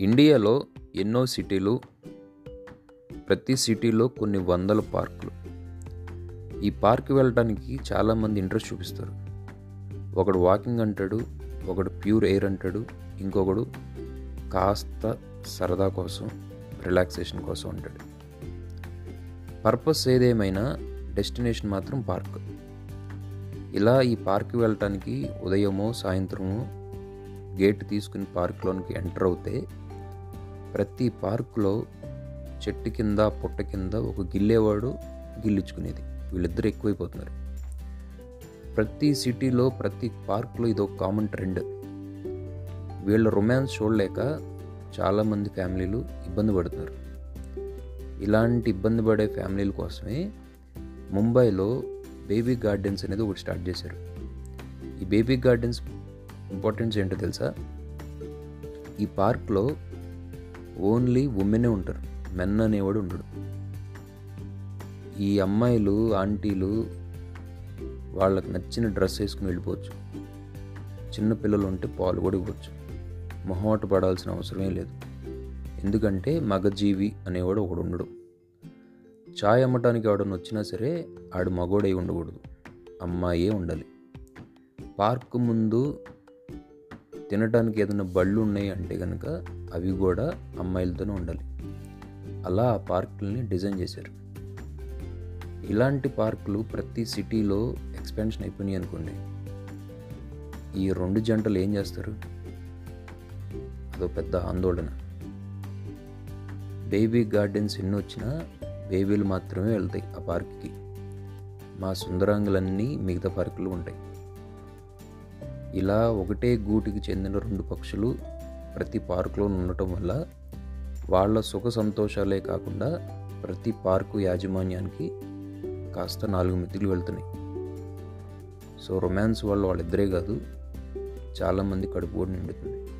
ఇండియాలో ఎన్నో సిటీలు ప్రతి సిటీలో కొన్ని వందల పార్కులు. ఈ పార్క్ వెళ్ళడానికి చాలామంది ఇంట్రెస్ట్ చూపిస్తారు. ఒకడు వాకింగ్ అంటాడు ఒకడు ప్యూర్ ఎయిర్ అంటాడు ఇంకొకడు కాస్త సరదా కోసం రిలాక్సేషన్ కోసం అంటాడు. పర్పస్ ఏదేమైనా డెస్టినేషన్ మాత్రం పార్క్. ఇలా ఈ పార్క్ వెళ్ళటానికి ఉదయమో సాయంత్రమో గేట్ తీసుకుని పార్క్లోనికి ఎంటర్ అవుతే ప్రతి పార్కులో చెట్టు కింద పుట్ట కింద ఒక గిల్లేవాడు గిల్లించుకునేది. వీళ్ళిద్దరు ఎక్కువైపోతున్నారు. ప్రతి సిటీలో ప్రతి పార్క్లో ఇది ఒక కామన్ ట్రెండ్. వీళ్ళ రొమాన్స్ చూడలేక చాలామంది ఫ్యామిలీలు ఇబ్బంది పడుతున్నారు. ఇలాంటి ఇబ్బంది పడే ఫ్యామిలీల కోసమే ముంబైలో బేబీ గార్డెన్స్ అనేది ఒకటి స్టార్ట్ చేశారు. ఈ బేబీ గార్డెన్స్ ఇంపార్టెన్స్ ఏంటో తెలుసా? ఈ పార్క్లో ఓన్లీ ఉమెనే ఉంటారు. మెన్ అనేవాడు ఉండడు. ఈ అమ్మాయిలు ఆంటీలు వాళ్ళకి నచ్చిన డ్రెస్ వేసుకుని వెళ్ళిపోవచ్చు. చిన్న పిల్లలు ఉంటే పాలు కూడా ఇవ్వచ్చు మొహమాట పడాల్సిన అవసరమే లేదు. ఎందుకంటే మగజీవి అనేవాడు ఒకడు ఉండడు. చాయ్ అమ్మటానికి ఎవడన్నా వచ్చినా సరే ఆడు మగోడై ఉండకూడదు. అమ్మాయే ఉండాలి. పార్క్ ముందు తినడానికి ఏదైనా బళ్ళు ఉన్నాయి అంటే కనుక అవి కూడా అమ్మాయిలతోనే ఉండాలి. అలా ఆ పార్కుల్ని డిజైన్ చేశారు. ఇలాంటి పార్కులు ప్రతి సిటీలో ఎక్స్పెన్షన్ అయిపోయినాయి అనుకోండి. ఈ రెండు జంటలు ఏం చేస్తారు? అదో పెద్ద ఆందోళన. బేబీ గార్డెన్స్ ఎన్ని వచ్చినా బేబీలు మాత్రమే వెళ్తాయి ఆ పార్క్కి. మా సుందరాంగులన్నీ మిగతా పార్కులు ఉంటాయి. ఇలా ఒకటే గూటికి చెందిన రెండు పక్షులు ప్రతి పార్కులో ఉండటం వల్ల వాళ్ళ సుఖ సంతోషాలే కాకుండా ప్రతి పార్కు యాజమాన్యానికి కాస్త నాలుగు మితిలు వెళ్తున్నాయి. సో రొమాన్స్ వాళ్ళు వాళ్ళిద్దరే కాదు చాలామంది కడుపు కూడా నిండుతుంది.